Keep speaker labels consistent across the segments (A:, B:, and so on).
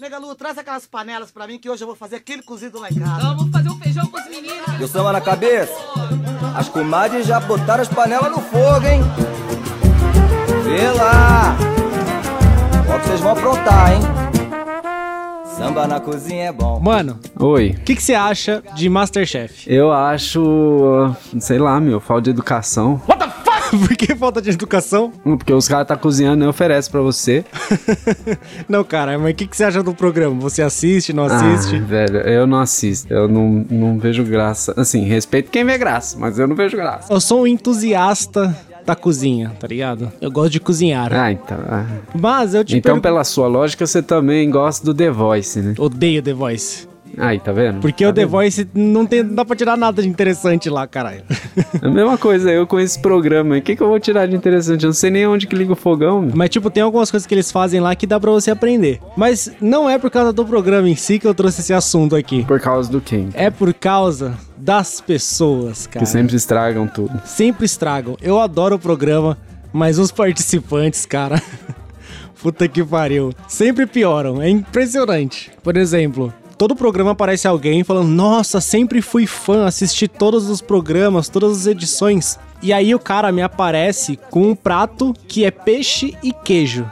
A: Negalu, traz aquelas panelas pra mim que hoje eu vou fazer aquele cozido lá em casa.
B: Vamos fazer um feijão com os meninos.
C: E o samba na cabeça? As comadres já botaram as panelas no fogo, hein? Vê lá! Ó que vocês vão aprontar, hein? Samba na cozinha é bom.
D: Mano,
E: Oi.
D: o que que você acha de Masterchef?
E: Eu acho, sei lá, meu, falta de educação.
D: Por que falta de educação?
E: Porque os caras tá cozinhando e oferece pra você.
D: Não, cara, mas o que que você acha do programa? Você assiste, não assiste?
E: Ah, velho, eu não assisto. Eu não, não vejo graça. Assim, respeito quem vê graça, mas eu não vejo graça.
D: Eu sou um entusiasta da cozinha, tá ligado? Eu gosto de cozinhar.
E: Ah, então. ah.
D: Mas eu te
E: Então,
D: pergun-
E: pela sua lógica, você também gosta do The Voice, né?
D: Odeio The Voice.
E: Aí, tá vendo?
D: Porque
E: tá
D: o The
E: vendo?
D: Voice não, tem, não dá pra tirar nada de interessante lá, caralho.
E: É a mesma coisa eu com esse programa. O que, que eu vou tirar de interessante? Eu não sei nem onde que liga o fogão, meu.
D: Mas, tipo, tem algumas coisas que eles fazem lá que dá pra você aprender. Mas não é por causa do programa em si que eu trouxe esse assunto aqui.
E: Por causa do quem?
D: É por causa das pessoas, cara.
E: Que sempre estragam tudo.
D: sempre estragam. Eu adoro o programa, mas os participantes, cara. Puta que pariu. Sempre pioram. É impressionante. Por exemplo. Todo programa aparece alguém falando: Nossa, sempre fui fã, assisti todos os programas, todas as edições. E aí o cara me aparece com um prato que é peixe e queijo.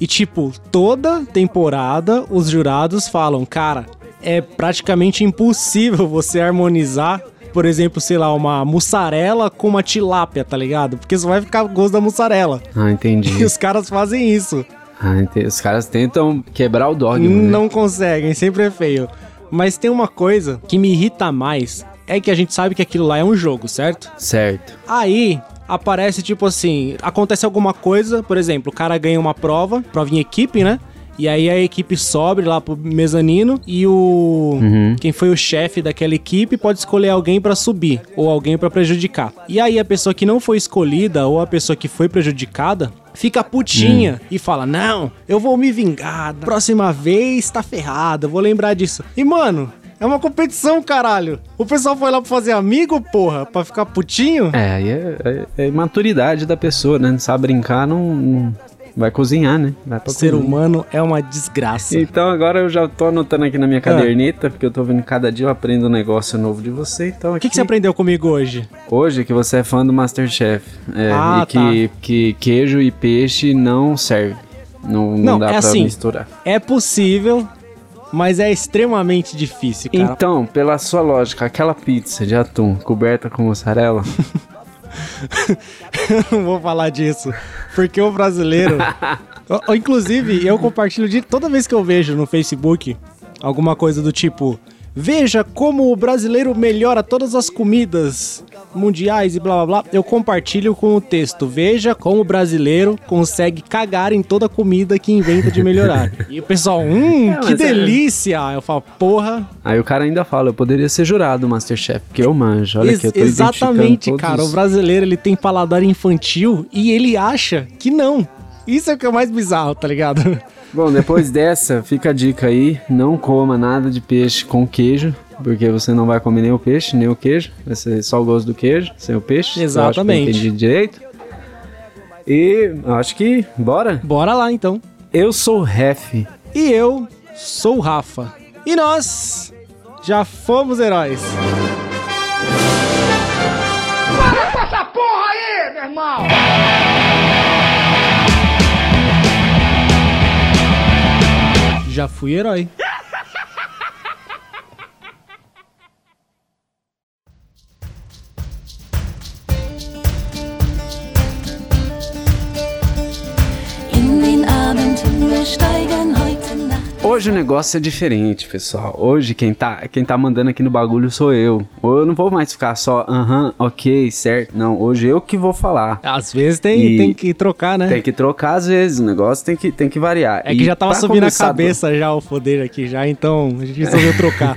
D: E tipo, toda temporada os jurados falam, cara, é praticamente impossível você harmonizar, por exemplo, sei lá, uma mussarela com uma tilápia, tá ligado? Porque só vai ficar gosto da mussarela.
E: Ah,
D: E
E: entendi.
D: os caras fazem isso.
E: Ah. Os caras tentam quebrar o dogma, né?
D: Não conseguem, sempre é feio. Mas tem uma coisa que me irrita mais, é que a gente sabe que aquilo lá é um jogo, certo?
E: Certo.
D: Aí aparece tipo assim, acontece alguma coisa, por exemplo, o cara ganha uma prova, prova em equipe, né? E aí a equipe sobe lá pro mezanino e o quem foi o chefe daquela equipe pode escolher alguém pra subir ou alguém pra prejudicar. E aí a pessoa que não foi escolhida ou a pessoa que foi prejudicada fica putinha e fala: "Não, eu vou me vingar. da Próxima vez tá ferrado, eu vou lembrar disso". E mano, é uma competição, caralho. O pessoal foi lá pra fazer amigo, porra, pra ficar putinho?
E: É, aí é, é, é imaturidade da pessoa, né? Não sabe brincar, não, não vai cozinhar, né? Vai pra
D: O ser
E: cozinha.
D: humano é uma desgraça.
E: Então agora eu já tô anotando aqui na minha caderneta, porque eu tô vendo que cada dia eu aprendo um negócio novo de você. Então
D: O que, que você aprendeu comigo hoje?
E: Hoje que você é fã do Masterchef. É,
D: Ah,
E: e que, que queijo e peixe não serve. Não, não,
D: Não,
E: dá
D: é
E: pra
D: assim.
E: misturar.
D: É possível, mas é extremamente difícil, cara.
E: Então, pela sua lógica, aquela pizza de atum coberta com mussarela,
D: Eu não vou falar disso. Porque o brasileiro. Inclusive, eu compartilho de toda vez que eu vejo no Facebook alguma coisa do tipo. Veja como o brasileiro melhora todas as comidas mundiais e blá blá blá. Eu compartilho com o texto. Veja como o brasileiro consegue cagar em toda comida que inventa de melhorar. E o pessoal, hum,
E: É,
D: que
E: é-
D: delícia! Eu falo, porra,
E: aí o cara ainda fala, eu poderia ser jurado do Masterchef, porque eu manjo. Olha
D: Ex-
E: aqui, eu tô
D: exatamente, cara.
E: todos-
D: O brasileiro ele tem paladar infantil e ele acha que não. Isso é o que é mais bizarro, tá ligado?
E: Bom, depois dessa, fica a dica aí, não coma nada de peixe com queijo, porque você não vai comer nem o peixe, nem o queijo, vai ser só o gosto do queijo, sem o peixe. Eu acho que eu
D: Exatamente.
E: direito. E eu acho que, bora.
D: Bora lá então.
E: Eu sou o Ref.
D: E eu sou o Rafa. E nós já fomos heróis.
B: Essa porra aí, meu irmão!
D: Já fui herói.
E: Hoje o negócio é diferente, pessoal. Hoje quem tá, quem tá mandando aqui no bagulho sou eu. Eu não vou mais ficar só, aham, ok, certo. Não, hoje eu que vou falar.
D: Às vezes tem,
E: E-
D: tem que trocar, né?
E: Tem que trocar às vezes, o negócio tem que, tem que variar.
D: É que
E: E
D: já tava subindo a cabeça já o poder aqui já, então a gente resolveu trocar.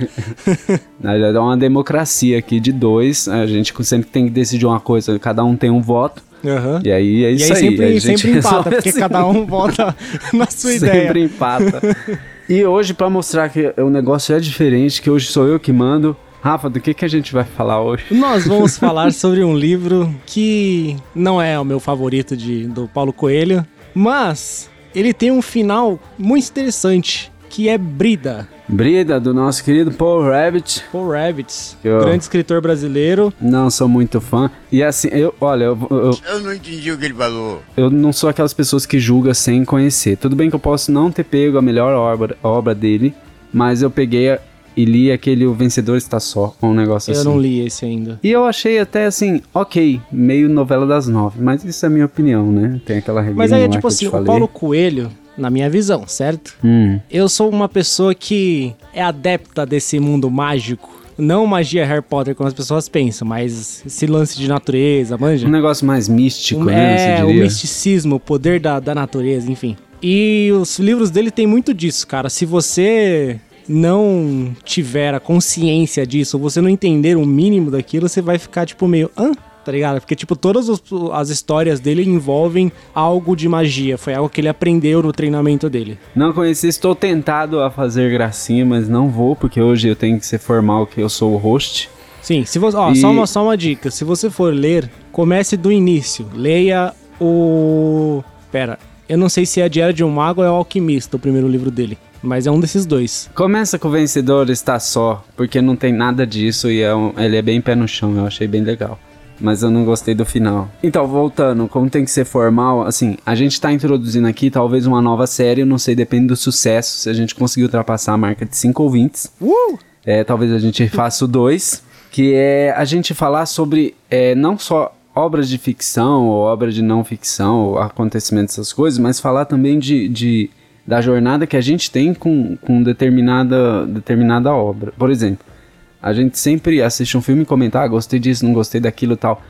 E: Na verdade, é uma democracia aqui de dois. A gente sempre tem que decidir uma coisa, cada um tem um voto.
D: Aham.
E: E aí é
D: E
E: isso
D: aí
E: aí.
D: sempre,
E: a gente
D: sempre empata, porque
E: assim.
D: cada um vota na sua ideia.
E: Sempre empata. e hoje, pra mostrar que o negócio é diferente, que hoje sou eu que mando. Rafa, do que, que a gente vai falar hoje?
D: Nós vamos falar sobre um livro que não é o meu favorito de, do Paulo Coelho, mas ele tem um final muito interessante. Que é Brida.
E: Brida, do nosso querido Paul Rabbit.
D: Paul Rabbits,
E: Eu-
D: grande escritor brasileiro.
E: Não sou muito fã. E assim, eu, olha, eu, eu,
F: Eu não entendi o que ele falou.
E: eu não sou aquelas pessoas que julgam sem conhecer. Tudo bem que eu posso não ter pego a melhor obra, obra dele, mas eu peguei a- e li aquele O Vencedor Está Só, um negócio
D: Eu
E: assim.
D: não li esse ainda.
E: E eu achei até assim, ok, meio novela das nove, mas isso é a minha opinião, né? Tem aquela regra
D: Mas aí é tipo
E: eu
D: assim, o. Paulo Coelho, na minha visão, certo?
E: Hum,
D: Eu sou uma pessoa que é adepta desse mundo mágico. Não magia Harry Potter como as pessoas pensam, mas esse lance de natureza, manja?
E: um negócio mais místico,
D: Um-
E: né?
D: é, o misticismo, o poder da, da natureza, enfim. E os livros dele tem muito disso, cara. Se você não tiver a consciência disso, ou você não entender o mínimo daquilo, você vai ficar, tipo, meio. Hã? Tá ligado? Porque, tipo, todas os- as histórias dele envolvem algo de magia. Foi algo que ele aprendeu no treinamento dele.
E: Não conheci, estou tentado a fazer gracinha, mas não vou, porque hoje eu tenho que ser formal, que eu sou o host.
D: Sim, se você, ó,
E: E-
D: só, uma, só uma dica. Se você for ler, comece do início. Leia o. Pera, eu não sei se é Diário de um Mago ou é o Alquimista, o primeiro livro dele. Mas é um desses dois.
E: Começa com o vencedor está só, porque não tem nada disso e é um- ele é bem pé no chão, eu achei bem legal. Mas eu não gostei do final. Então, voltando, como tem que ser formal, assim, a gente tá introduzindo aqui talvez uma nova série, eu não sei, depende do sucesso, se a gente conseguir ultrapassar a marca de 5 ouvintes. É, talvez a gente faça o 2, que é a gente falar sobre é, não só obras de ficção ou obras de não ficção, ou acontecimentos, essas coisas, mas falar também de, de- da jornada que a gente tem com, com determinada, determinada obra. Por exemplo, a gente sempre assiste um filme e comenta, ah, gostei disso, não gostei daquilo tal.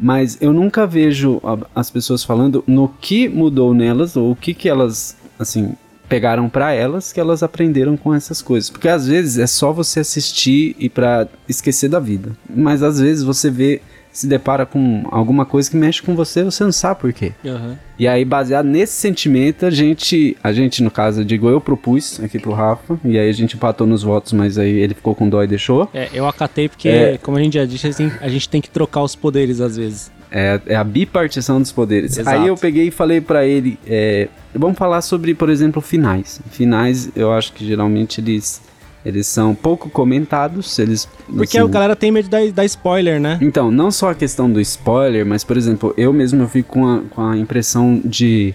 E: Mas eu nunca vejo as pessoas falando no que mudou nelas, ou o que que elas, assim, pegaram pra elas, que elas aprenderam com essas coisas. Porque às vezes é só você assistir e pra esquecer da vida. Mas às vezes você vê, se depara com alguma coisa que mexe com você, você não sabe por quê. E aí, baseado nesse sentimento, a gente, a gente, no caso, eu digo, eu propus aqui pro Rafa, e aí a gente empatou nos votos, mas aí ele ficou com dó e deixou.
D: É, eu acatei porque,
E: É.
D: como a gente já disse, assim, a gente tem que trocar os poderes às vezes.
E: É, é a bipartição dos poderes.
D: Exato.
E: Aí eu peguei e falei pra ele, é, vamos falar sobre, por exemplo, finais. Finais, eu acho que geralmente eles, eles são pouco comentados, eles...
D: Porque
E: assim,
D: a galera tem medo da, da spoiler, né?
E: Então, não só a questão do spoiler, mas, por exemplo, eu mesmo eu fico com a, com a impressão de,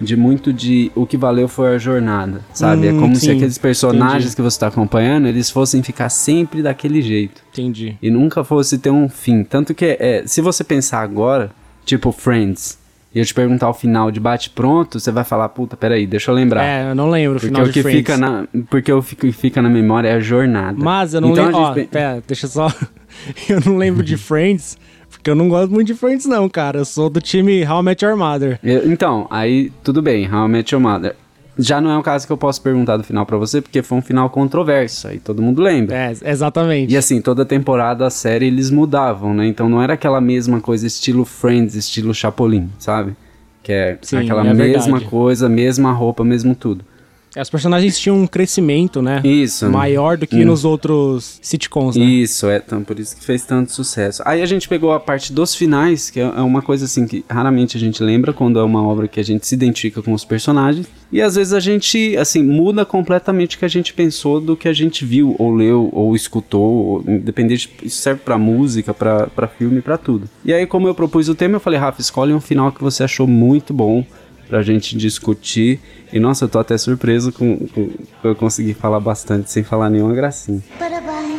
E: de muito de o que valeu foi a jornada, sabe? é
D: Hum,
E: como se
D: sim,
E: aqueles personagens
D: entendi.
E: que você está acompanhando, eles fossem ficar sempre daquele jeito.
D: Entendi.
E: E nunca fosse ter um fim. Tanto que, é, se você pensar agora, tipo Friends, e eu te perguntar o final de bate-pronto, você vai falar, puta, peraí, deixa eu lembrar.
D: É, eu não lembro o
E: porque
D: final
E: o
D: de
E: que
D: Friends.
E: fica na, porque o que fica na memória é a jornada.
D: Mas eu não
E: Então,
D: lembro. Ó,
E: gente pe-
D: pera, deixa eu só. eu não lembro de Friends, porque eu não gosto muito de Friends, não, cara. Eu sou do time How I Met Your Mother.
E: Eu- Então, aí tudo bem, How I Met Your Mother. Já não é um caso que eu posso perguntar do final pra você, porque foi um final controverso, aí todo mundo lembra.
D: É, exatamente.
E: E assim, toda temporada a série eles mudavam, né? Então não era aquela mesma coisa estilo Friends, estilo Chapolin, sabe? Que é
D: Sim,
E: aquela
D: é
E: mesma
D: verdade.
E: coisa, mesma roupa, mesmo tudo.
D: É, Os personagens tinham um crescimento, né?
E: Isso.
D: Maior do que
E: Hum.
D: nos outros sitcoms, né?
E: Isso, é, então por isso que fez tanto sucesso. Aí a gente pegou a parte dos finais, que é é uma coisa assim que raramente a gente lembra quando é uma obra que a gente se identifica com os personagens. E às vezes a gente, assim, muda completamente o que a gente pensou do que a gente viu, ou leu, ou escutou, ou, independente, isso serve pra música, pra, pra filme, pra tudo. E aí, como eu propus o tema, eu falei, Rafa, escolhe um final que você achou muito bom pra gente discutir. E nossa, eu tô até surpreso com, com, com eu conseguir falar bastante sem falar nenhuma gracinha.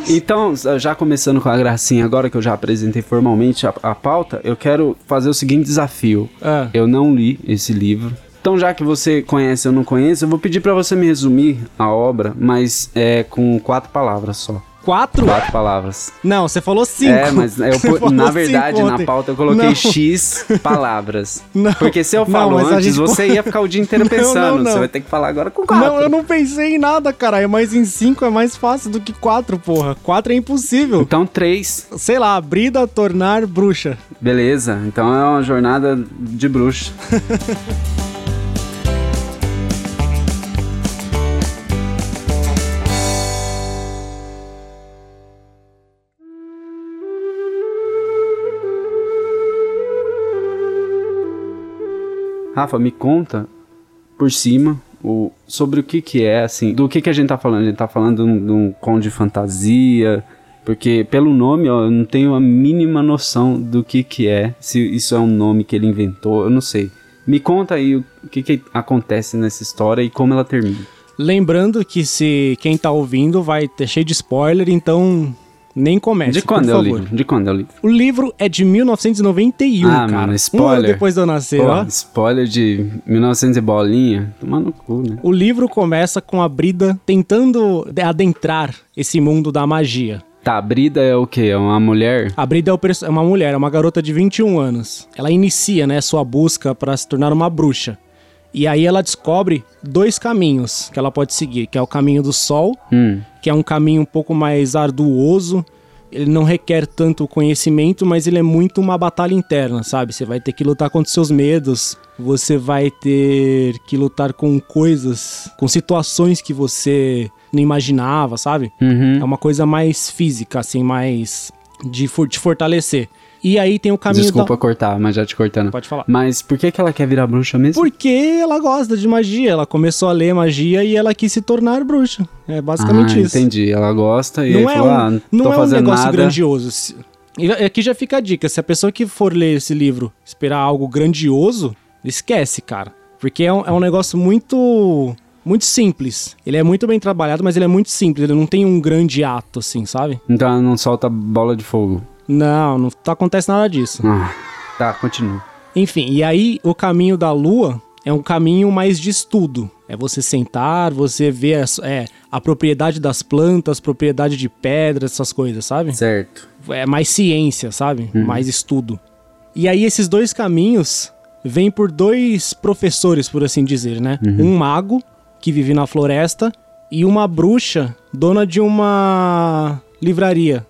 E: Então, já começando com a gracinha, agora que eu já apresentei formalmente a, a pauta, eu quero fazer o seguinte desafio.
D: Ah.
E: Eu não li esse livro. Então, já que você conhece ou não conhece, eu vou pedir pra você me resumir a obra, mas é com quatro palavras só.
D: Quatro?
E: Quatro palavras.
D: Não, você falou cinco.
E: É, mas eu, na verdade, na pauta eu coloquei
D: Não.
E: X palavras.
D: Não.
E: Porque se eu
D: Não,
E: falo
D: a
E: antes,
D: gente
E: você ia ficar o dia inteiro
D: Não,
E: pensando.
D: não, não.
E: Você vai ter que falar agora com quatro.
D: Não, eu não pensei em nada, cara. Mas em cinco é mais fácil do que quatro, porra. Quatro é impossível.
E: Então, três.
D: Sei lá, Brida, tornar bruxa.
E: Beleza, então é uma jornada de bruxa. Rafa, me conta por cima o, sobre o que que é, assim, do que que a gente tá falando. A gente tá falando de um, de um conto de fantasia, porque pelo nome, ó, eu não tenho a mínima noção do que que é, se isso é um nome que ele inventou, eu não sei. Me conta aí o que que acontece nessa história e como ela termina.
D: Lembrando que se quem tá ouvindo vai ter cheio de spoiler, então nem comece,
E: de quando é o livro? De quando é o livro?
D: O livro é de 1991,
E: Ah,
D: cara.
E: mano,
D: Um
E: spoiler.
D: ano depois de eu nascer,
E: Pô,
D: ó.
E: spoiler de 1900 e bolinha. Tomar no cu, né?
D: O livro começa com a Brida tentando adentrar esse mundo da magia.
E: Tá, a Brida é o quê? É uma mulher?
D: A Brida é é uma mulher, é uma garota de 21 anos. Ela inicia, né, sua busca pra se tornar uma bruxa. E aí ela descobre dois caminhos que ela pode seguir, que é o caminho do sol,
E: Hum,
D: que é um caminho um pouco mais arduoso. Ele não requer tanto conhecimento, mas ele é muito uma batalha interna, sabe? Você vai ter que lutar contra os seus medos, você vai ter que lutar com coisas, com situações que você não imaginava, sabe?
E: uhum.
D: É uma coisa mais física, assim, mais de for- te fortalecer. E aí tem o caminho
E: Desculpa
D: da...
E: cortar, mas já te cortando.
D: Pode falar.
E: Mas por que, que ela quer virar bruxa mesmo?
D: Porque ela gosta de magia, ela começou a ler magia e ela quis se tornar bruxa. É basicamente
E: ah,
D: isso.
E: entendi. Ela gosta e
D: Não
E: aí
D: é
E: falou,
D: um,
E: ah, não
D: é um negócio
E: nada.
D: grandioso. E aqui já fica a dica: se a pessoa que for ler esse livro esperar algo grandioso, esquece, cara. Porque é um, é um negócio muito. Muito simples. Ele é muito bem trabalhado, mas ele é muito simples. Ele não tem um grande ato, assim, sabe?
E: Então ela não solta bola de fogo.
D: Não, não tá- acontece nada disso.
E: Ah, tá, continua.
D: Enfim, e aí o caminho da lua é um caminho mais de estudo. É você sentar, você ver as- é, a propriedade das plantas, propriedade de pedras, essas coisas, sabe?
E: Certo.
D: É mais ciência, sabe? Mais estudo. E aí esses dois caminhos vêm por dois professores, por assim dizer, né? Um mago que vive na floresta e uma bruxa dona de uma livraria.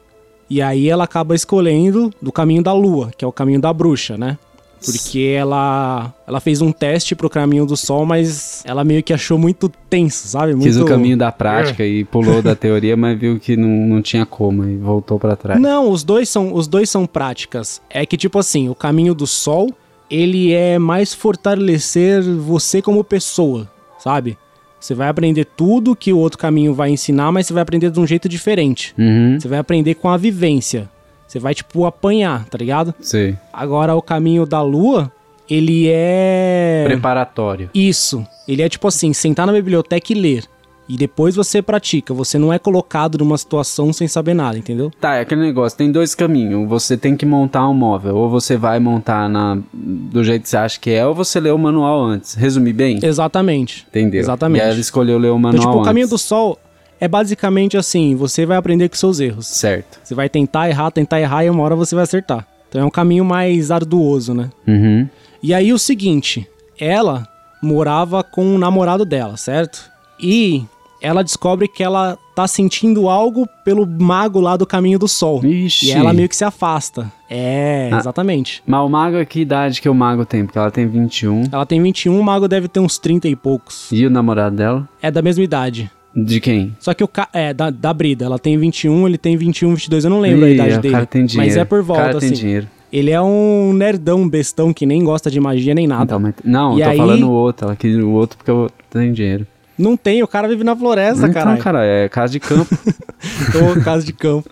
D: E aí ela acaba escolhendo do caminho da lua, que é o caminho da bruxa, né? Porque ela ela fez um teste pro caminho do sol, mas ela meio que achou muito tenso, sabe? Muito...
E: Quis o caminho da prática e pulou da teoria, mas viu que não, não tinha como e voltou pra trás.
D: Não, os dois são os dois são práticas. É que tipo assim, o caminho do sol, ele é mais fortalecer você como pessoa, sabe? Você vai aprender tudo que o outro caminho vai ensinar, mas você vai aprender de um jeito diferente.
E: Uhum,
D: Você vai aprender com a vivência. Você vai tipo apanhar, tá ligado?
E: sei.
D: Agora o caminho da lua, ele é
E: Preparatório.
D: isso. Ele é tipo assim, sentar na biblioteca e ler. E depois você pratica. Você não é colocado numa situação sem saber nada, entendeu?
E: Tá, é aquele negócio, tem dois caminhos. Você tem que montar um móvel. Ou você vai montar na, do jeito que você acha que é, ou você lê o manual antes. Resumir bem?
D: Exatamente.
E: Entendeu?
D: Exatamente.
E: E aí ela escolheu ler o manual
D: Então, tipo, o caminho
E: antes.
D: do sol é basicamente assim: você vai aprender com seus erros.
E: Certo.
D: Você vai tentar errar, tentar errar e uma hora você vai acertar. Então é um caminho mais arduoso, né?
E: Uhum.
D: E aí o seguinte: ela morava com o namorado dela, certo? E ela descobre que ela tá sentindo algo pelo mago lá do caminho do sol.
E: Ixi.
D: E ela meio que se afasta. É,
E: Ah.
D: exatamente.
E: Mas o mago, é que idade que o mago tem? Porque ela tem 21.
D: Ela tem 21, o mago deve ter uns 30 e poucos.
E: E o namorado dela?
D: É da mesma idade.
E: De quem?
D: Só que o ca... é da, da Brida, ela tem 21, ele tem 21, 22, eu não lembro a
E: Ih,
D: idade
E: o
D: dele.
E: cara tem dinheiro.
D: Mas é por volta
E: O cara tem
D: assim.
E: dinheiro.
D: Ele é um nerdão bestão que nem gosta de magia nem nada.
E: Então, mas- não,
D: E
E: eu tô
D: aí-
E: falando o outro. Ela quis o outro porque eu tenho dinheiro.
D: Não tem, o cara vive na floresta,
E: então,
D: caralho.
E: cara, é casa de campo.
D: Tô casa de campo.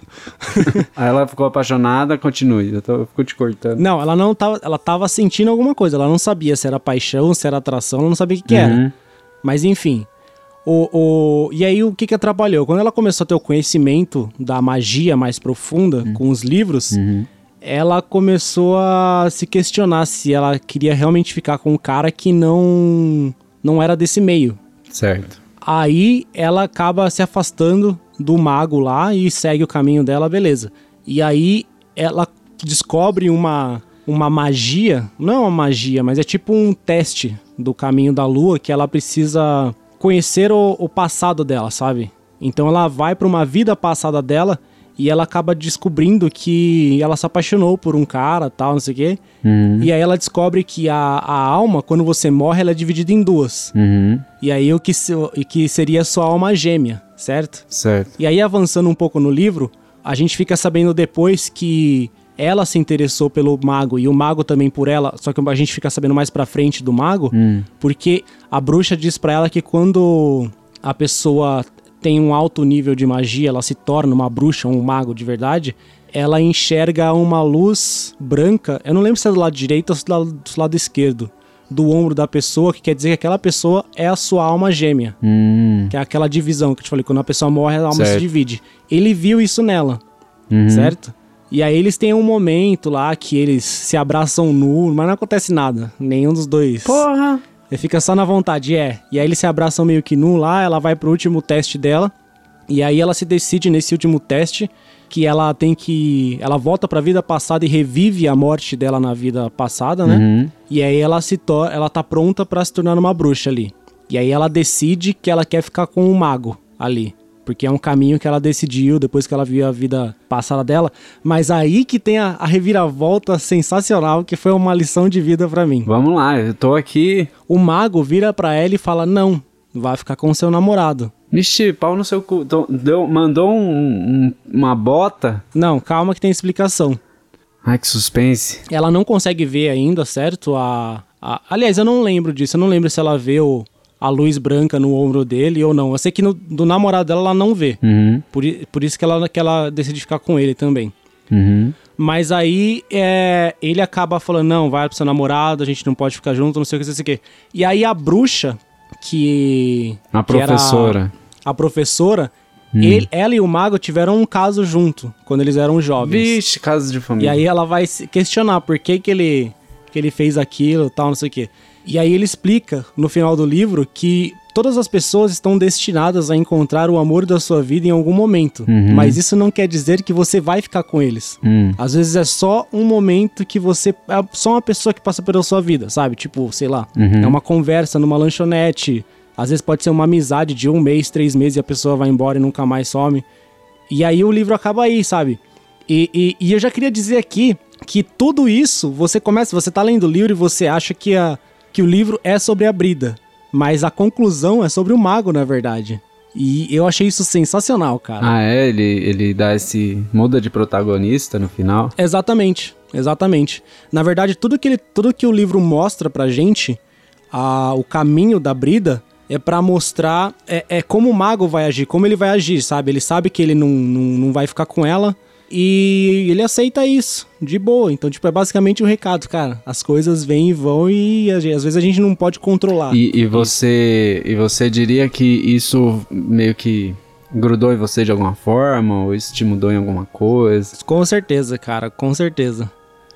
E: Aí ela ficou apaixonada, continue. Eu, tô, eu fico te cortando.
D: Não, ela não tava, ela tava sentindo alguma coisa, ela não sabia se era paixão, se era atração, ela não sabia o que, que era.
E: Uhum.
D: Mas enfim. O, o, e aí o que que atrapalhou? Quando ela começou a ter o conhecimento da magia mais profunda
E: Uhum.
D: com os livros, ela começou a se questionar se ela queria realmente ficar com um cara que não não era desse meio.
E: Certo.
D: Aí ela acaba se afastando do mago lá e segue o caminho dela, beleza. E aí ela descobre uma, uma magia, não é uma magia, mas é tipo um teste do caminho da lua que ela precisa conhecer o, o passado dela, sabe? Então ela vai para uma vida passada dela e ela acaba descobrindo que ela se apaixonou por um cara, tal, não sei o quê.
E: Uhum.
D: E aí ela descobre que a, a alma, quando você morre, ela é dividida em duas.
E: Uhum.
D: E aí o que, que seria sua alma gêmea, certo?
E: Certo.
D: E aí avançando um pouco no livro, a gente fica sabendo depois que ela se interessou pelo mago e o mago também por ela, só que a gente fica sabendo mais pra frente do mago, porque a bruxa diz pra ela que quando a pessoa tem um alto nível de magia, ela se torna uma bruxa, um mago de verdade, ela enxerga uma luz branca, eu não lembro se é do lado direito ou se é do lado, do lado esquerdo, do ombro da pessoa, que quer dizer que aquela pessoa é a sua alma gêmea.
E: Hum.
D: Que é aquela divisão que eu te falei, quando a pessoa morre, a alma
E: Certo.
D: se divide. Ele viu isso nela,
E: Uhum.
D: certo? E aí eles têm um momento lá que eles se abraçam nu, mas não acontece nada. Nenhum dos dois.
E: Porra!
D: Ele fica só na vontade, é. E aí eles se abraçam meio que nu lá, ela vai pro último teste dela. E aí ela se decide nesse último teste que ela tem que. Ela volta pra vida passada e revive a morte dela na vida passada, né?
E: Uhum.
D: E aí ela se torna. Ela tá pronta pra se tornar uma bruxa ali. E aí ela decide que ela quer ficar com o mago ali. Porque é um caminho que ela decidiu depois que ela viu a vida passada dela. Mas aí que tem a, a reviravolta sensacional, que foi uma lição de vida pra mim.
E: Vamos lá, eu tô aqui.
D: O mago vira pra ela e fala: Não, vai ficar com seu namorado.
E: Vixe, pau no seu cu. Tô- deu- mandou um- um- uma bota.
D: Não, calma que tem explicação.
E: Ai, que suspense.
D: Ela não consegue ver ainda, certo? A, a- aliás, eu não lembro disso. Eu não lembro se ela vê o, a luz branca no ombro dele ou não. Eu sei que no, do namorado dela ela não vê.
E: Uhum,
D: Por, por isso que ela, que ela decide ficar com ele também.
E: uhum.
D: Mas aí é, ele acaba falando: não, vai pro seu namorado, a gente não pode ficar junto, não sei o que, não sei o que. E aí a bruxa, que.
E: A
D: que
E: professora.
D: a professora,
E: Hum.
D: ele- ela e o mago tiveram um caso junto, quando eles eram jovens.
E: Vixe, casa de
D: E
E: família.
D: aí ela vai se questionar por que, que, ele, que ele fez aquilo tal, não sei o quê. E aí ele explica no final do livro que todas as pessoas estão destinadas a encontrar o amor da sua vida em algum momento.
E: Uhum.
D: Mas isso não quer dizer que você vai ficar com eles.
E: Hum.
D: Às vezes é só um momento que você. É só uma pessoa que passa pela sua vida, sabe? Tipo, sei lá.
E: Uhum.
D: É uma conversa numa lanchonete. Às vezes pode ser uma amizade de um mês, três meses e a pessoa vai embora e nunca mais some. E aí o livro acaba aí, sabe? E, e, e eu já queria dizer aqui que tudo isso, você começa, você tá lendo o livro e você acha que, a, que o livro é sobre a Brida. Mas a conclusão é sobre o mago, na verdade. E eu achei isso sensacional, cara.
E: Ah, é? Ele, ele dá esse. muda de protagonista no final.
D: Exatamente, exatamente. Na verdade, tudo que, ele, tudo que o livro mostra pra gente, a, o caminho da Brida, é pra mostrar é, é como o mago vai agir, como ele vai agir, sabe? Ele sabe que ele não, não, não vai ficar com ela e ele aceita isso, de boa. Então, tipo, é basicamente o recado, cara. As coisas vêm e vão e às vezes a gente não pode controlar.
E: E, e você. E você diria que isso meio que grudou em você de alguma forma? Ou isso te mudou em alguma coisa?
D: Com certeza, cara, com certeza.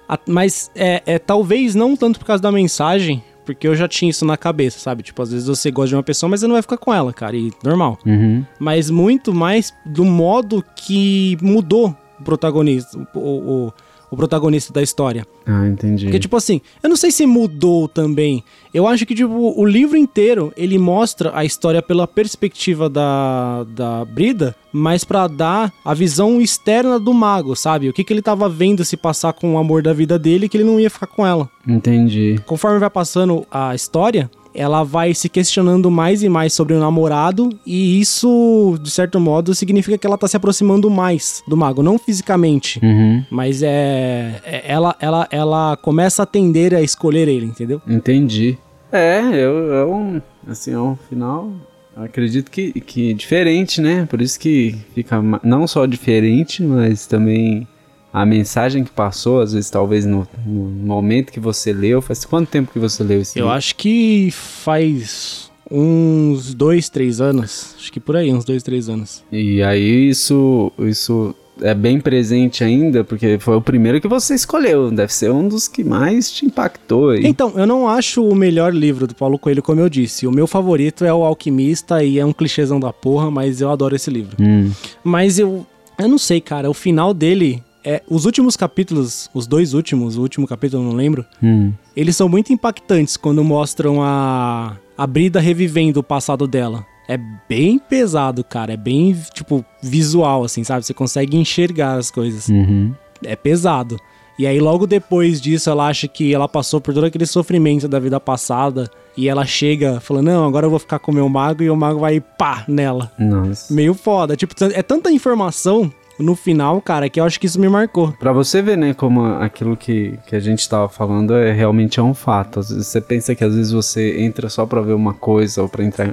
D: A- mas é, é talvez não tanto por causa da mensagem, porque eu já tinha isso na cabeça, sabe? Tipo, às vezes você gosta de uma pessoa, mas você não vai ficar com ela, cara, e normal.
E: Uhum.
D: Mas muito mais do modo que mudou protagonista, o, o, o- protagonista da história.
E: Ah, entendi.
D: Porque, tipo assim, eu não sei se mudou também. Eu acho que, tipo, o livro inteiro, ele mostra a história pela perspectiva da, da Brida, mas pra dar a visão externa do mago, sabe? O que, que ele tava vendo se passar com o amor da vida dele que ele não ia ficar com ela.
E: Entendi.
D: Conforme vai passando a história, ela vai se questionando mais e mais sobre o namorado, e isso, de certo modo, significa que ela tá se aproximando mais do mago, não fisicamente.
E: Uhum.
D: Mas é, é- ela, ela, ela começa a tender a escolher ele, entendeu?
E: Entendi. É, eu, é um. Assim, é um final. Acredito que, que diferente, né? Por isso que fica não só diferente, mas também a mensagem que passou, às vezes, talvez no, no momento que você leu. Faz quanto tempo que você leu esse
D: Eu
E: livro?
D: acho que faz uns dois, três anos. Acho que por aí, uns dois, três anos.
E: E aí isso, isso é bem presente ainda, porque foi o primeiro que você escolheu. Deve ser um dos que mais te impactou aí.
D: Então, eu não acho o melhor livro do Paulo Coelho, como eu disse. O meu favorito é O Alquimista e é um clichêzão da porra, mas eu adoro esse livro.
E: Hum,
D: Mas eu, eu não sei, cara. O final dele é os últimos capítulos, os dois últimos, o último capítulo eu não lembro.
E: hum.
D: Eles são muito impactantes quando mostram a a Brida revivendo o passado dela. É bem pesado, cara. É bem, tipo, visual, assim, sabe? Você consegue enxergar as coisas.
E: Uhum.
D: É pesado. E aí, logo depois disso, ela acha que ela passou por todo aquele sofrimento da vida passada. E ela chega falando: Não, agora eu vou ficar com o meu mago. E o mago vai pá nela.
E: Nossa.
D: Meio foda. Tipo, é tanta informação no final, cara, que eu acho que isso me marcou.
E: Pra você ver, né, como aquilo que, que a gente tava falando é realmente é um fato. Às vezes você pensa que às vezes você entra só pra ver uma coisa ou pra entrar,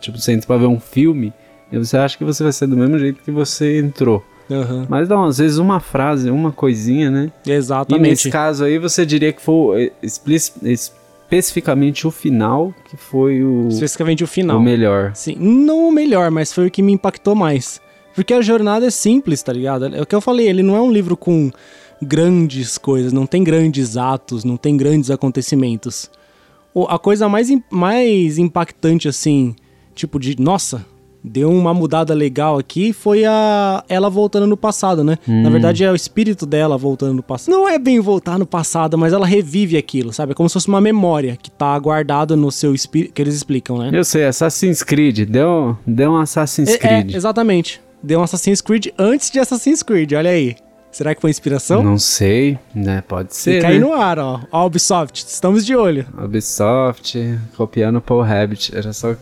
E: tipo, você entra pra ver um filme e você acha que você vai ser do mesmo jeito que você entrou.
D: Aham.
E: Mas não, às vezes uma frase, uma coisinha, né? E
D: Exatamente.
E: nesse caso aí você diria que foi explic- especificamente o final que foi o,
D: Especificamente o final.
E: o melhor.
D: Sim, não o melhor, mas foi o que me impactou mais. Porque a jornada é simples, tá ligado? É o que eu falei, ele não é um livro com grandes coisas, não tem grandes atos, não tem grandes acontecimentos. A coisa mais, mais impactante, assim, tipo de, nossa, deu uma mudada legal aqui, foi a ela voltando no passado, né? Na verdade é o espírito dela voltando no passado. Não é bem voltar no passado, mas ela revive aquilo, sabe? É como se fosse uma memória que tá guardada no seu espírito, que eles explicam, né?
E: Eu sei, Assassin's Creed, deu, deu um Assassin's
D: É, é,
E: Creed.
D: exatamente. Deu um Assassin's Creed antes de Assassin's Creed, olha aí. Será que foi inspiração?
E: Não sei, né? Pode ser.
D: Fica
E: né?
D: aí no ar, ó. Ó, Ubisoft, estamos de olho.
E: Ubisoft, copiando Paul Rabbit. Era só.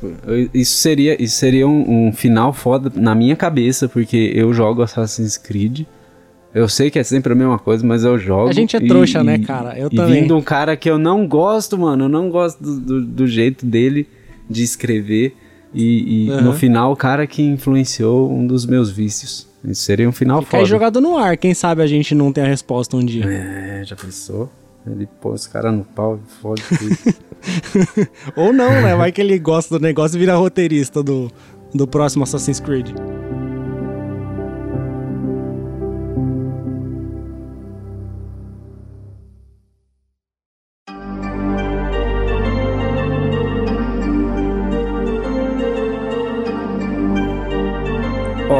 E: Isso seria, isso seria um, um final foda na minha cabeça, porque eu jogo Assassin's Creed. Eu sei que é sempre a mesma coisa, mas eu jogo.
D: A gente é
E: e-
D: trouxa, né,
E: e-
D: cara? Eu
E: e
D: também.
E: vindo um cara que eu não gosto, mano. Eu não gosto do, do- do jeito dele de escrever. E, e
D: Aham.
E: no final, o cara que influenciou um dos meus vícios. Isso seria um final
D: Fica aí
E: foda.
D: jogado no ar. Quem sabe a gente não tem a resposta um dia.
E: É, já pensou? Ele pôs os caras no pau e fode tudo.
D: Ou não, né? Vai que ele gosta do negócio e vira roteirista do, do próximo Assassin's Creed.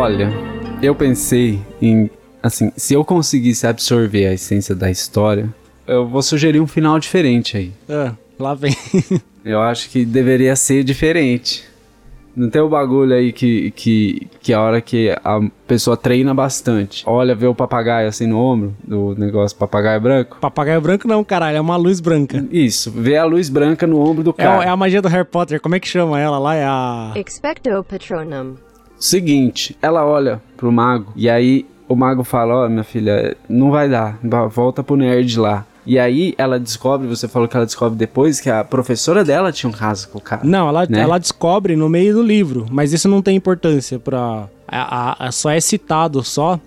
E: Olha, eu pensei em. Assim, se eu conseguisse absorver a essência da história, eu vou sugerir um final diferente aí.
D: Ah, lá vem.
E: Eu acho que deveria ser diferente. Não tem o bagulho aí que, que, que a hora que a pessoa treina bastante, olha, vê o papagaio assim no ombro, do negócio papagaio branco.
D: Papagaio branco não, caralho. É uma luz branca.
E: Isso, vê a luz branca no ombro do
D: É,
E: cara.
D: é a magia do Harry Potter. Como é que chama ela lá? É a...
F: Expecto Patronum.
E: Seguinte, ela olha pro mago e aí o mago fala: Ó, minha filha, não vai dar, volta pro nerd lá. E aí ela descobre, você falou que ela descobre depois que a professora dela tinha um caso com o cara.
D: Não, ela,
E: né?
D: ela descobre no meio do livro, mas isso não tem importância pra. A, a- a- só é citado só.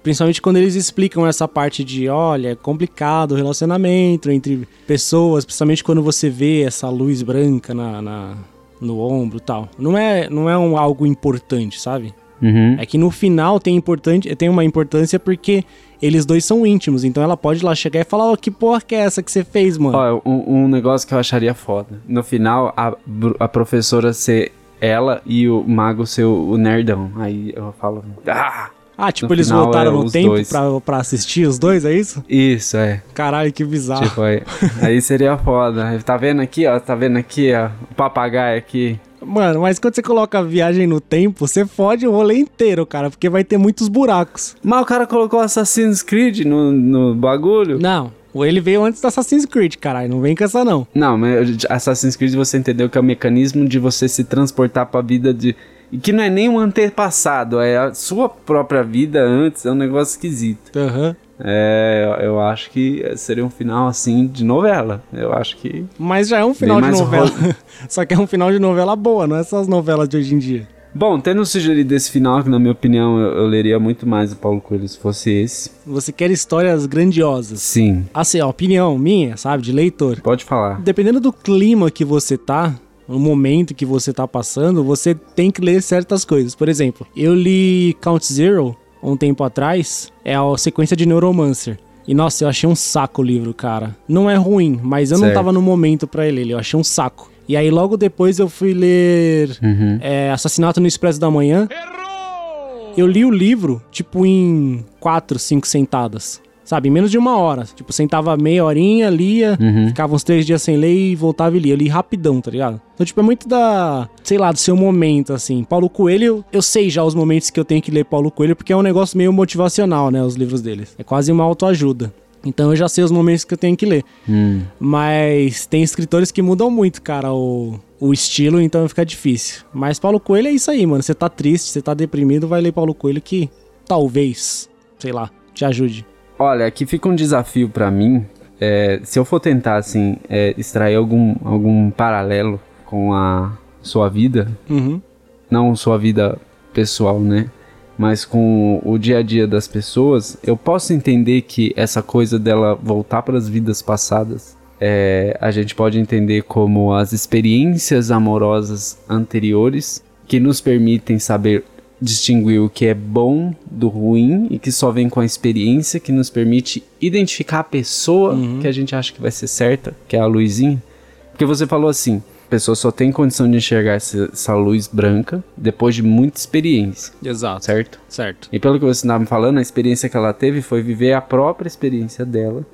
D: Principalmente quando eles explicam essa parte de, olha, é complicado o relacionamento entre pessoas, principalmente quando você vê essa luz branca na, na- no ombro e tal. Não é, não é um, algo importante, sabe?
E: Uhum.
D: É que no final tem, importante, tem uma importância porque eles dois são íntimos, então ela pode lá chegar e falar, ó, que porra que é essa que você fez, mano?
E: Ó, um, um negócio que eu acharia foda. No final, a, a professora ser ela e o mago ser o, o nerdão. Aí eu falo, ah!
D: Ah, tipo,
E: no
D: eles
E: final
D: voltaram
E: é
D: no tempo
E: dois.
D: pra, pra assistir os dois, é isso?
E: Isso, é.
D: Caralho, que bizarro.
E: Tipo, aí, aí seria foda. Tá vendo aqui, ó? Tá vendo aqui, ó? O papagaio aqui.
D: Mano, mas quando você coloca a viagem no tempo, você fode o rolê inteiro, cara, porque vai ter muitos buracos.
E: Mas o cara colocou Assassin's Creed no, no bagulho.
D: Não, ele veio antes do Assassin's Creed, caralho, não vem com essa não.
E: Não, mas Assassin's Creed você entendeu que é o mecanismo de você se transportar pra vida de. E que não é nem um antepassado, é a sua própria vida antes, é um negócio esquisito.
D: Aham.
E: É, eu eu acho que seria um final assim de novela. Eu acho que.
D: Mas já é um final de novela. Só que é um final de novela boa, não é só as novelas de hoje em dia.
E: Bom, tendo sugerido esse final, que na minha opinião eu, eu leria muito mais o Paulo Coelho se fosse esse.
D: Você quer histórias grandiosas.
E: Sim,
D: Assim, a opinião minha, sabe, de leitor.
E: pode falar.
D: Dependendo do clima que você tá, no momento que você tá passando, você tem que ler certas coisas. Por exemplo, eu li Count Zero um tempo atrás, é a sequência de Neuromancer. E nossa, eu achei um saco o livro, cara. Não é ruim, mas eu não
E: Certo.
D: tava no momento pra ele, eu achei um saco. E aí logo depois eu fui ler
E: Uhum.
D: é, Assassinato no Expresso da Manhã. Eu li o livro, tipo, em quatro, cinco sentadas. Sabe, em menos de uma hora. Tipo, sentava meia horinha, lia,
E: Uhum.
D: ficava uns três dias sem ler e voltava e lia. Eu li rapidão, tá ligado? Então, tipo, é muito da, sei lá, do seu momento, assim. Paulo Coelho, eu sei já os momentos que eu tenho que ler Paulo Coelho, porque é um negócio meio motivacional, né, os livros deles. É quase uma autoajuda. Então eu já sei os momentos que eu tenho que ler.
E: Hum.
D: Mas tem escritores que mudam muito, cara, o, o estilo, então fica difícil. Mas Paulo Coelho é isso aí, mano. Você tá triste, você tá deprimido, vai ler Paulo Coelho que talvez, sei lá, te ajude.
E: Olha, aqui fica um desafio pra mim. é, se eu for tentar, assim, é, extrair algum, algum paralelo com a sua vida,
D: Uhum.
E: não sua vida pessoal, né? Mas com o dia a dia das pessoas, eu posso entender que essa coisa dela voltar para as vidas passadas, é, a gente pode entender como as experiências amorosas anteriores que nos permitem saber distinguir o que é bom do ruim e que só vem com a experiência que nos permite identificar a pessoa que a gente acha que vai ser certa, que é a luzinha. Porque você falou assim, a pessoa só tem condição de enxergar essa, essa luz branca depois de muita experiência,
D: Exato.
E: certo?
D: Certo.
E: E pelo que você estava me falando, a experiência que ela teve foi viver a própria experiência dela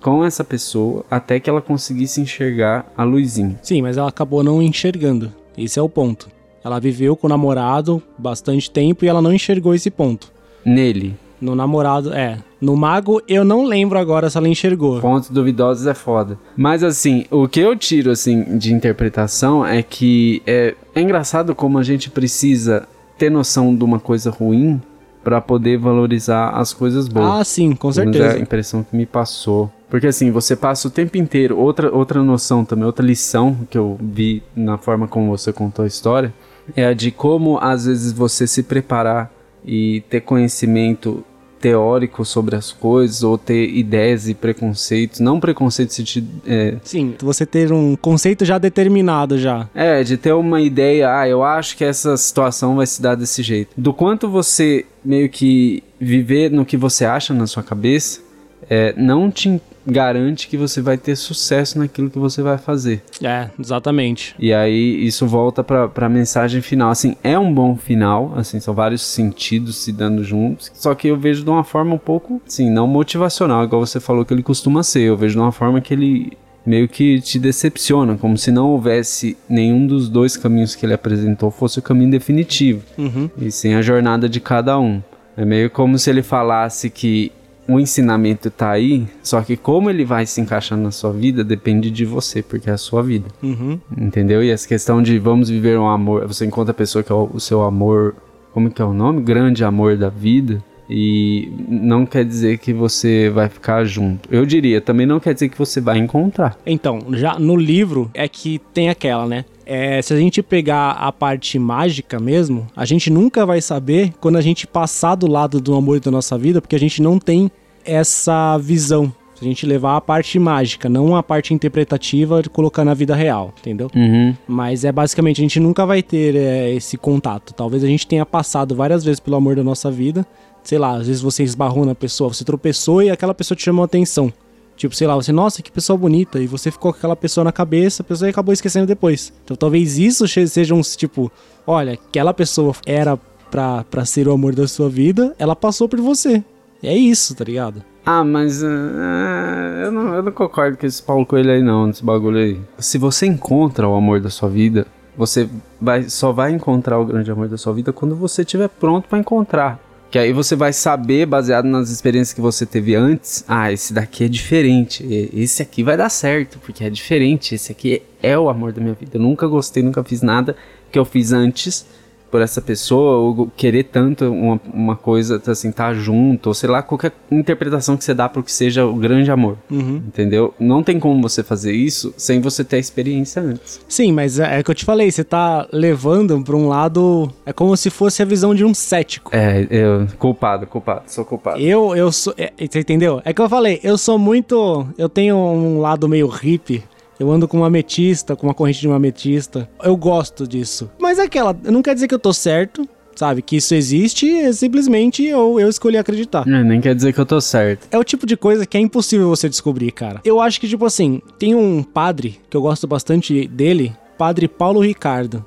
E: com essa pessoa até que ela conseguisse enxergar a luzinha.
D: Sim, mas ela acabou não enxergando. Esse é o ponto. Ela viveu com o namorado bastante tempo e ela não enxergou esse ponto.
E: Nele,
D: No namorado, é. No mago, eu não lembro agora se ela enxergou.
E: pontos duvidosos é foda. Mas assim, o que eu tiro assim de interpretação é que é, é engraçado como a gente precisa ter noção de uma coisa ruim pra poder valorizar as coisas boas.
D: Ah, sim, com
E: Pelo menos É a
D: certeza.
E: impressão que me passou. Porque assim, você passa o tempo inteiro. Outra, outra noção também, outra lição que eu vi na forma como você contou a história, é a de como às vezes você se preparar e ter conhecimento teórico sobre as coisas, ou ter ideias e preconceitos. Não preconceito no sentido. É,
D: Sim, você ter um conceito já determinado já.
E: é, de ter uma ideia, ah, eu acho que essa situação vai se dar desse jeito. Do quanto você meio que viver no que você acha na sua cabeça, é, não te garante que você vai ter sucesso naquilo que você vai fazer.
D: É, exatamente.
E: E aí isso volta pra, pra mensagem final. Assim, é um bom final, assim, são vários sentidos se dando juntos. Só que eu vejo de uma forma um pouco, assim, não motivacional, igual você falou que ele costuma ser. Eu vejo de uma forma que ele meio que te decepciona, como se não houvesse nenhum dos dois caminhos que ele apresentou fosse o caminho definitivo.
D: Uhum.
E: E sem a jornada de cada um. É meio como se ele falasse que o ensinamento tá aí, só que como ele vai se encaixar na sua vida depende de você, porque é a sua vida.
D: Uhum.
E: Entendeu? E essa questão de vamos viver um amor, você encontra a pessoa que é o, o seu amor, como que é o nome? Grande amor da vida. E não quer dizer que você vai ficar junto. Eu diria, também não quer dizer que você vai encontrar.
D: Então, já no livro é que tem aquela, né? É, se a gente pegar a parte mágica mesmo, a gente nunca vai saber quando a gente passar do lado do amor da nossa vida, porque a gente não tem essa visão. Se a gente levar a parte mágica, não a parte interpretativa de colocar na vida real, entendeu?
E: Uhum.
D: Mas é basicamente, a gente nunca vai ter é, esse contato. Talvez a gente tenha passado várias vezes pelo amor da nossa vida. Sei lá, às vezes você esbarrou na pessoa, você tropeçou e aquela pessoa te chamou a atenção. Tipo, sei lá, você, nossa, que pessoa bonita. E você ficou com aquela pessoa na cabeça, a pessoa acabou esquecendo depois. Então talvez isso seja um tipo, olha, aquela pessoa era pra, pra ser o amor da sua vida, ela passou por você. E é isso, tá ligado?
E: Ah, mas ah, eu, não, eu não concordo com esse Paulo Coelho aí não, nesse bagulho aí. Se você encontra o amor da sua vida, você vai, só vai encontrar o grande amor da sua vida quando você estiver pronto pra encontrar. Que aí você vai saber, baseado nas experiências que você teve antes, ah, esse daqui é diferente, esse aqui vai dar certo, porque é diferente, esse aqui é o amor da minha vida. Eu nunca gostei, nunca fiz nada que eu fiz antes por essa pessoa, ou querer tanto uma, uma coisa, assim, tá junto, ou sei lá, qualquer interpretação que você dá pro que seja o grande amor.
D: Uhum.
E: Entendeu? Não tem como você fazer isso sem você ter a experiência antes.
D: Sim, mas é, é que eu te falei, você tá levando pra um lado. É como se fosse a visão de um cético.
E: É, eu. Culpado, culpado, sou culpado.
D: Eu, eu sou. é, você entendeu? É que eu falei, eu sou muito. Eu tenho um lado meio hippie. Eu ando com uma ametista, com uma corrente de uma ametista. Eu gosto disso. Mas é aquela. Não quer dizer que eu tô certo, sabe? Que isso existe, é simplesmente eu, eu escolhi acreditar.
E: É, nem quer dizer que eu tô certo.
D: É o tipo de coisa que é impossível você descobrir, cara. Eu acho que, tipo assim, tem um padre que eu gosto bastante dele, Padre Paulo Ricardo.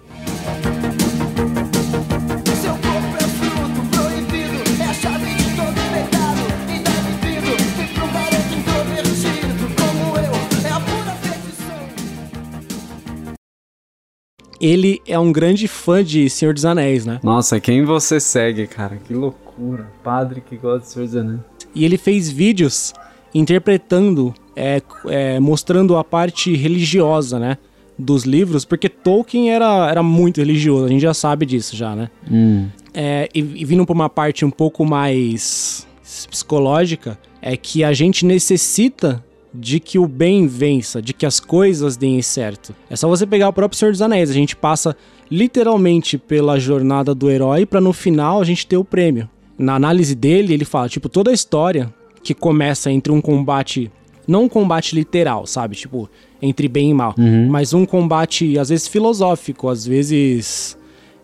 D: Ele é um grande fã de Senhor dos Anéis, né?
E: Nossa, quem você segue, cara? Que loucura. Padre que gosta de Senhor dos Anéis.
D: E ele fez vídeos interpretando, é, é, mostrando a parte religiosa, né? dos livros, porque Tolkien era, era muito religioso, a gente já sabe disso já, né?
E: Hum.
D: É, e, e vindo pra uma parte um pouco mais psicológica, é que a gente necessita de que o bem vença, de que as coisas deem certo. É só você pegar o próprio Senhor dos Anéis, a gente passa literalmente pela jornada do herói pra no final a gente ter o prêmio. Na análise dele, ele fala, tipo, toda a história que começa entre um combate, não um combate literal, sabe? Tipo, entre bem e mal, mas um combate às vezes filosófico, às vezes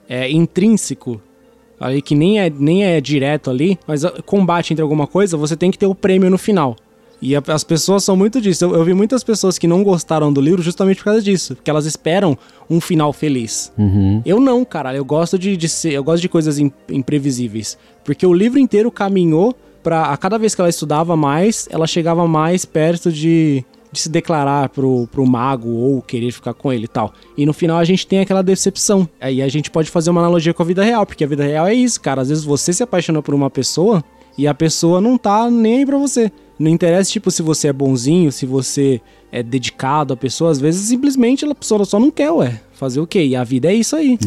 D: é, intrínseco, ali que nem é, nem é direto ali, mas ah, combate entre alguma coisa, você tem que ter o prêmio no final. E a- as pessoas são muito disso. Eu, eu vi muitas pessoas que não gostaram do livro justamente por causa disso, porque elas esperam um final feliz. Eu não, cara. Eu gosto de, de ser, eu gosto de coisas im- imprevisíveis, porque o livro inteiro caminhou para a cada vez que ela estudava mais, ela chegava mais perto de, de se declarar pro, pro mago ou querer ficar com ele e tal. E no final a gente tem aquela decepção. Aí a gente pode fazer uma analogia com a vida real, porque a vida real é isso, cara. Às vezes você se apaixona por uma pessoa e a pessoa não tá nem aí pra você. Não interessa, tipo, se você é bonzinho, se você é dedicado à pessoa, às vezes simplesmente a pessoa só não quer, ué. Fazer o quê? E a vida é isso aí.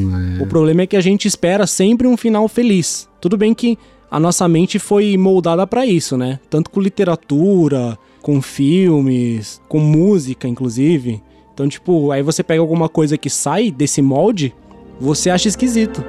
D: O problema é que a gente espera sempre um final feliz. Tudo bem que a nossa mente foi moldada pra isso, né? Tanto com literatura, com filmes, com música, inclusive. Então, tipo, aí você pega alguma coisa que sai desse molde, você acha esquisito.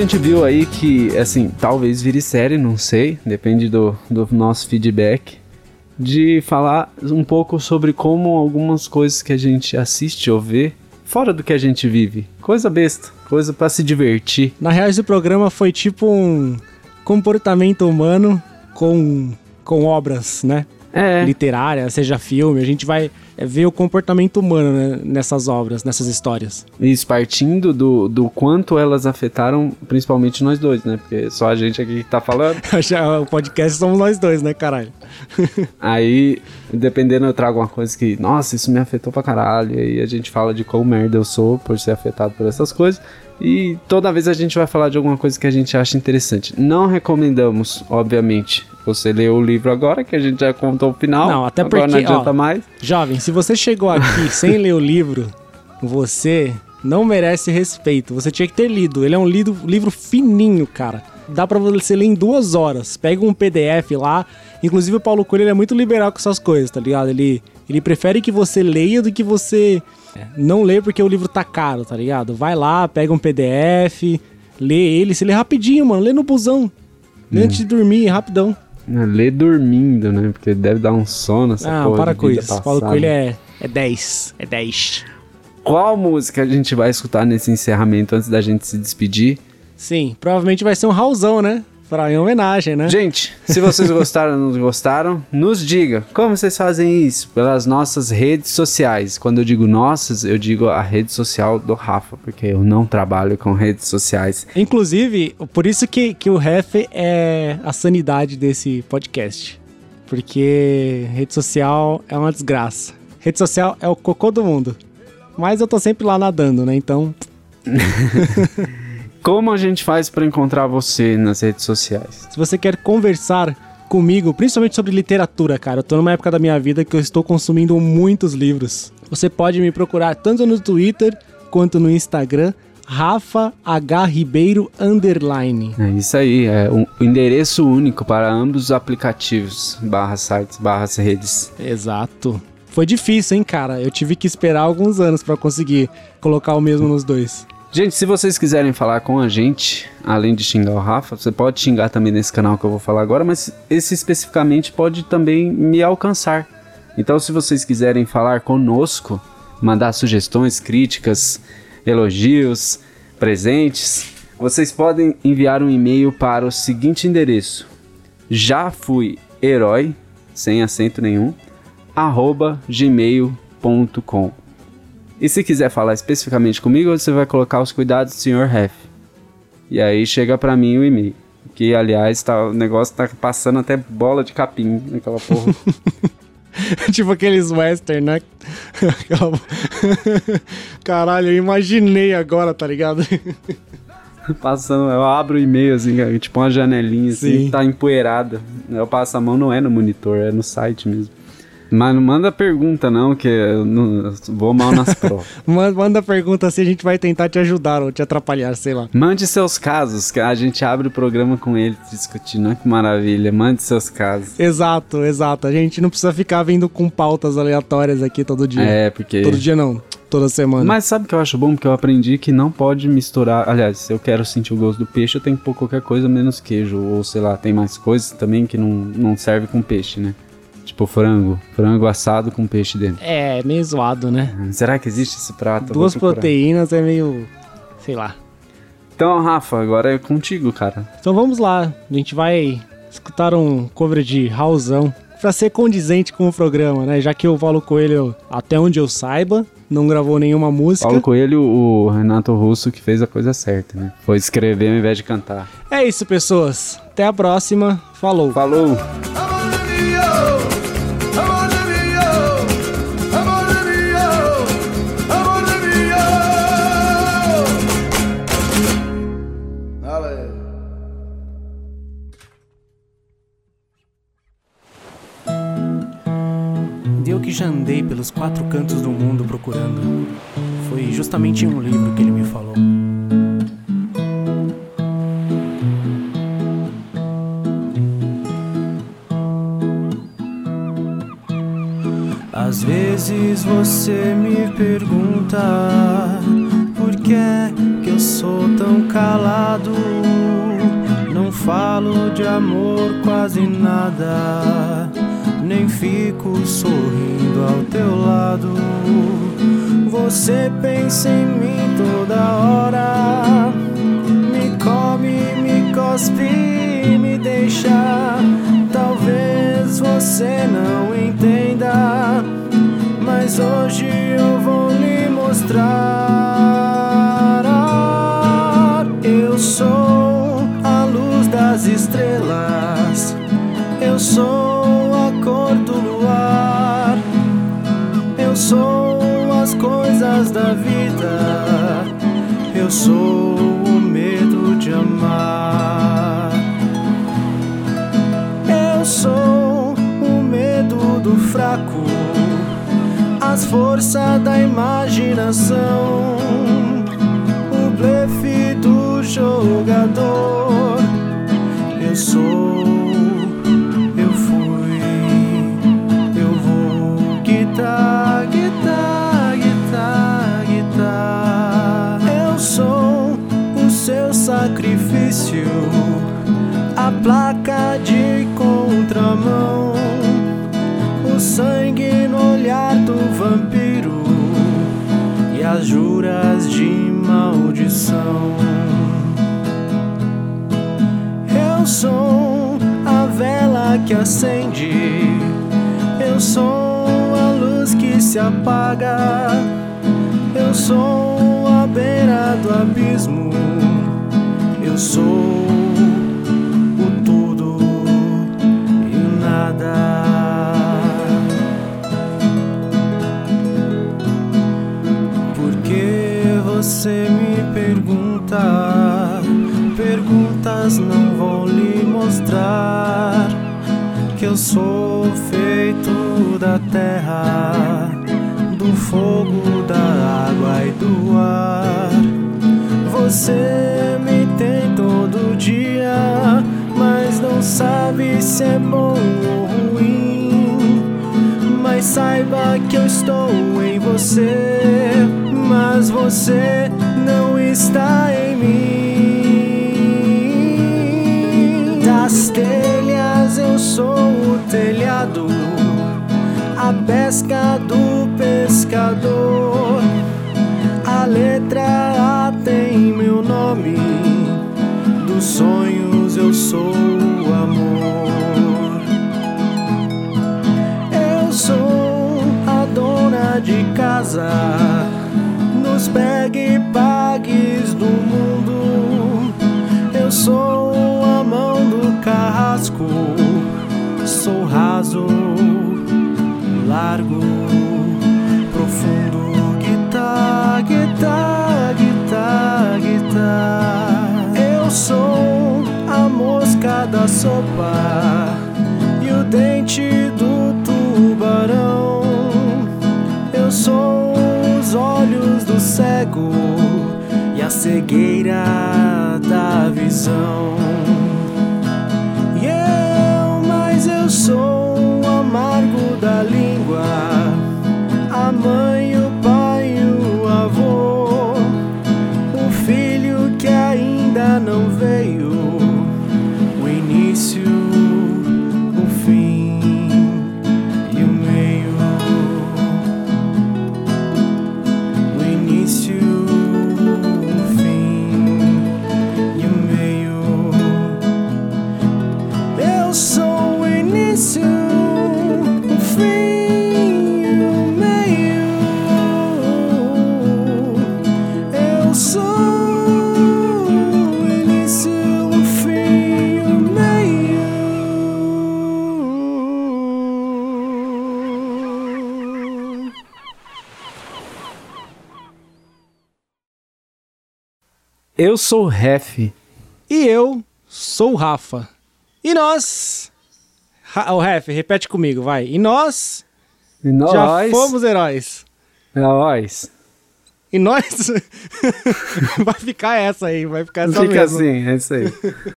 E: Gente viu aí que, assim, talvez vire série, não sei, depende do, do nosso feedback, de falar um pouco sobre como algumas coisas que a gente assiste ou vê, fora do que a gente vive. Coisa besta, coisa pra se divertir.
D: Na real, esse programa foi tipo um comportamento humano com, com obras, né?
E: É,
D: Literárias, seja filme. A gente vai é, ver o comportamento humano né, nessas obras, nessas histórias.
E: isso partindo do, do quanto elas afetaram, principalmente nós dois, né? Porque só a gente aqui que tá falando.
D: Já o podcast somos nós dois, né, caralho?
E: Aí, dependendo, eu trago uma coisa que, nossa, isso me afetou pra caralho. E aí a gente fala de quão merda eu sou por ser afetado por essas coisas. E toda vez a gente vai falar de alguma coisa que a gente acha interessante. Não recomendamos, obviamente, você ler o livro agora, que a gente já contou o final.
D: Não, até
E: agora
D: porque,
E: não adianta
D: ó,
E: mais.
D: Jovem, se você chegou aqui sem ler o livro, você não merece respeito. Você tinha que ter lido. Ele é um livro, livro fininho, cara. Dá pra você ler em duas horas. Pega um PDF lá. Inclusive o Paulo Coelho é muito liberal com essas coisas, tá ligado? Ele, ele prefere que você leia do que você não lê porque o livro tá caro, tá ligado? Vai lá, pega um PDF, lê ele. Se lê rapidinho, mano. Lê no busão. Lê antes de dormir, rapidão.
E: É, Ler dormindo, né? Porque deve dar um sono essa
D: Ah,
E: porra
D: para com isso. Paulo
E: passada.
D: Coelho é, é 10. É 10.
E: Qual música a gente vai escutar nesse encerramento antes da gente se despedir?
D: Sim, provavelmente vai ser um Raulzão, né? Pra em homenagem, né?
E: Gente, se vocês gostaram ou não gostaram, nos diga como vocês fazem isso pelas nossas redes sociais. Quando eu digo nossas, eu digo a rede social do Rafa, porque eu não trabalho com redes sociais.
D: Inclusive, por isso que, que o ref é a sanidade desse podcast. Porque rede social é uma desgraça. Rede social é o cocô do mundo. Mas eu tô sempre lá nadando, né? Então,
E: Como a gente faz pra encontrar você nas redes sociais?
D: se você quer conversar comigo, principalmente sobre literatura, cara, eu tô numa época da minha vida que eu estou consumindo muitos livros. Você pode me procurar tanto no Twitter quanto no Instagram, Rafa H Ribeiro underline.
E: É isso aí, é um endereço único para ambos os aplicativos, barra sites, barra redes.
D: Exato. Foi difícil, hein, cara? Eu tive que esperar alguns anos pra conseguir colocar o mesmo nos dois.
E: Gente, se vocês quiserem falar com a gente, além de xingar o Rafa, você pode xingar também nesse canal que eu vou falar agora, mas esse especificamente pode também me alcançar. Então, se vocês quiserem falar conosco, mandar sugestões, críticas, elogios, presentes, vocês podem enviar um e-mail para o seguinte endereço: já fui herói, sem acento nenhum, gmail.com. E se quiser falar especificamente comigo, você vai colocar os cuidados do Sr. Ref. E aí chega pra mim o e-mail. Que, aliás, tá, o negócio tá passando até bola de capim naquela porra.
G: tipo aqueles western, né? Caralho, eu imaginei agora, tá ligado?
E: Passando, eu abro o e-mail assim, cara, tipo uma janelinha assim,
G: Sim.
E: tá empoeirada. Eu passo a mão, não é no monitor, é no site mesmo. Mas não manda pergunta não, que eu não, eu vou mal nas provas.
G: Ma- Manda pergunta assim, a gente vai tentar te ajudar ou te atrapalhar, sei lá.
E: Mande seus casos, que a gente abre o programa com ele discutindo. Olha que maravilha, mande seus casos.
G: Exato, exato. A gente não precisa ficar vindo com pautas aleatórias aqui todo dia.
E: É, porque...
G: Todo dia não, toda semana.
E: Mas sabe o que eu acho bom? Porque eu aprendi que não pode misturar. Aliás, se eu quero sentir o gosto do peixe, eu tenho que pôr qualquer coisa menos queijo. Ou sei lá, tem mais coisas também que não, não serve com peixe, né? Tipo frango. Frango assado com peixe dentro.
G: É, meio zoado, né?
E: Hum, Será que existe esse prato?
G: Duas proteínas é meio. sei lá.
E: Então, Rafa, agora é contigo, cara.
G: Então vamos lá, a gente vai escutar um cover de Raulzão pra ser condizente com o programa, né? Já que o Paulo Coelho, até onde eu saiba, não gravou nenhuma música.
E: Paulo Coelho, o Renato Russo que fez a coisa certa, né? Foi escrever ao invés de cantar.
G: É isso, pessoas. Até a próxima. Falou.
E: Falou!
G: Eu que já andei pelos quatro cantos do mundo procurando. Foi justamente em um livro que ele me falou.
D: Às vezes você me pergunta por que é que eu sou tão calado. Não falo de amor quase nada, nem fico sorrindo ao teu lado. Você pensa em mim toda hora, me come, me cospe, me deixa. Talvez você não entenda, mas hoje eu vou lhe mostrar. Eu sou eu sou o medo de amar. Eu sou o medo do fraco, as forças da imaginação, o blefe do jogador. Eu sou, a placa de contramão, o sangue no olhar do vampiro e as juras de maldição. Eu sou a vela que acende, eu sou a luz que se apaga, eu sou a beira do abismo, eu sou você me pergunta, perguntas não vão lhe mostrar que eu sou feito da terra, do fogo, da água e do ar. Você me tem todo dia, mas não sabe se é bom ou ruim. Mas saiba que eu estou em você, mas você não está em mim. Das telhas eu sou o telhado, a pesca do pescador. A letra A tem meu nome, dos sonhos eu sou o amor. Eu sou a dona de casa, os pegue e pagues do mundo. Eu sou a mão do carrasco, sou raso, largo, profundo. Guitar, guitar, guitar, guitar. Eu sou a mosca da sopa e o dente do tubarão. Os olhos do cego e a cegueira da visão. E eu, mas eu sou o amargo Eu sou o
E: Ref.
H: E eu sou o Rafa. E nós. O Ref, repete comigo, vai. E nós
E: E nós.
H: já fomos heróis.
E: Nós.
H: E nós. vai ficar essa aí, vai ficar essa
E: Fica
H: mesmo.
E: assim, é isso aí.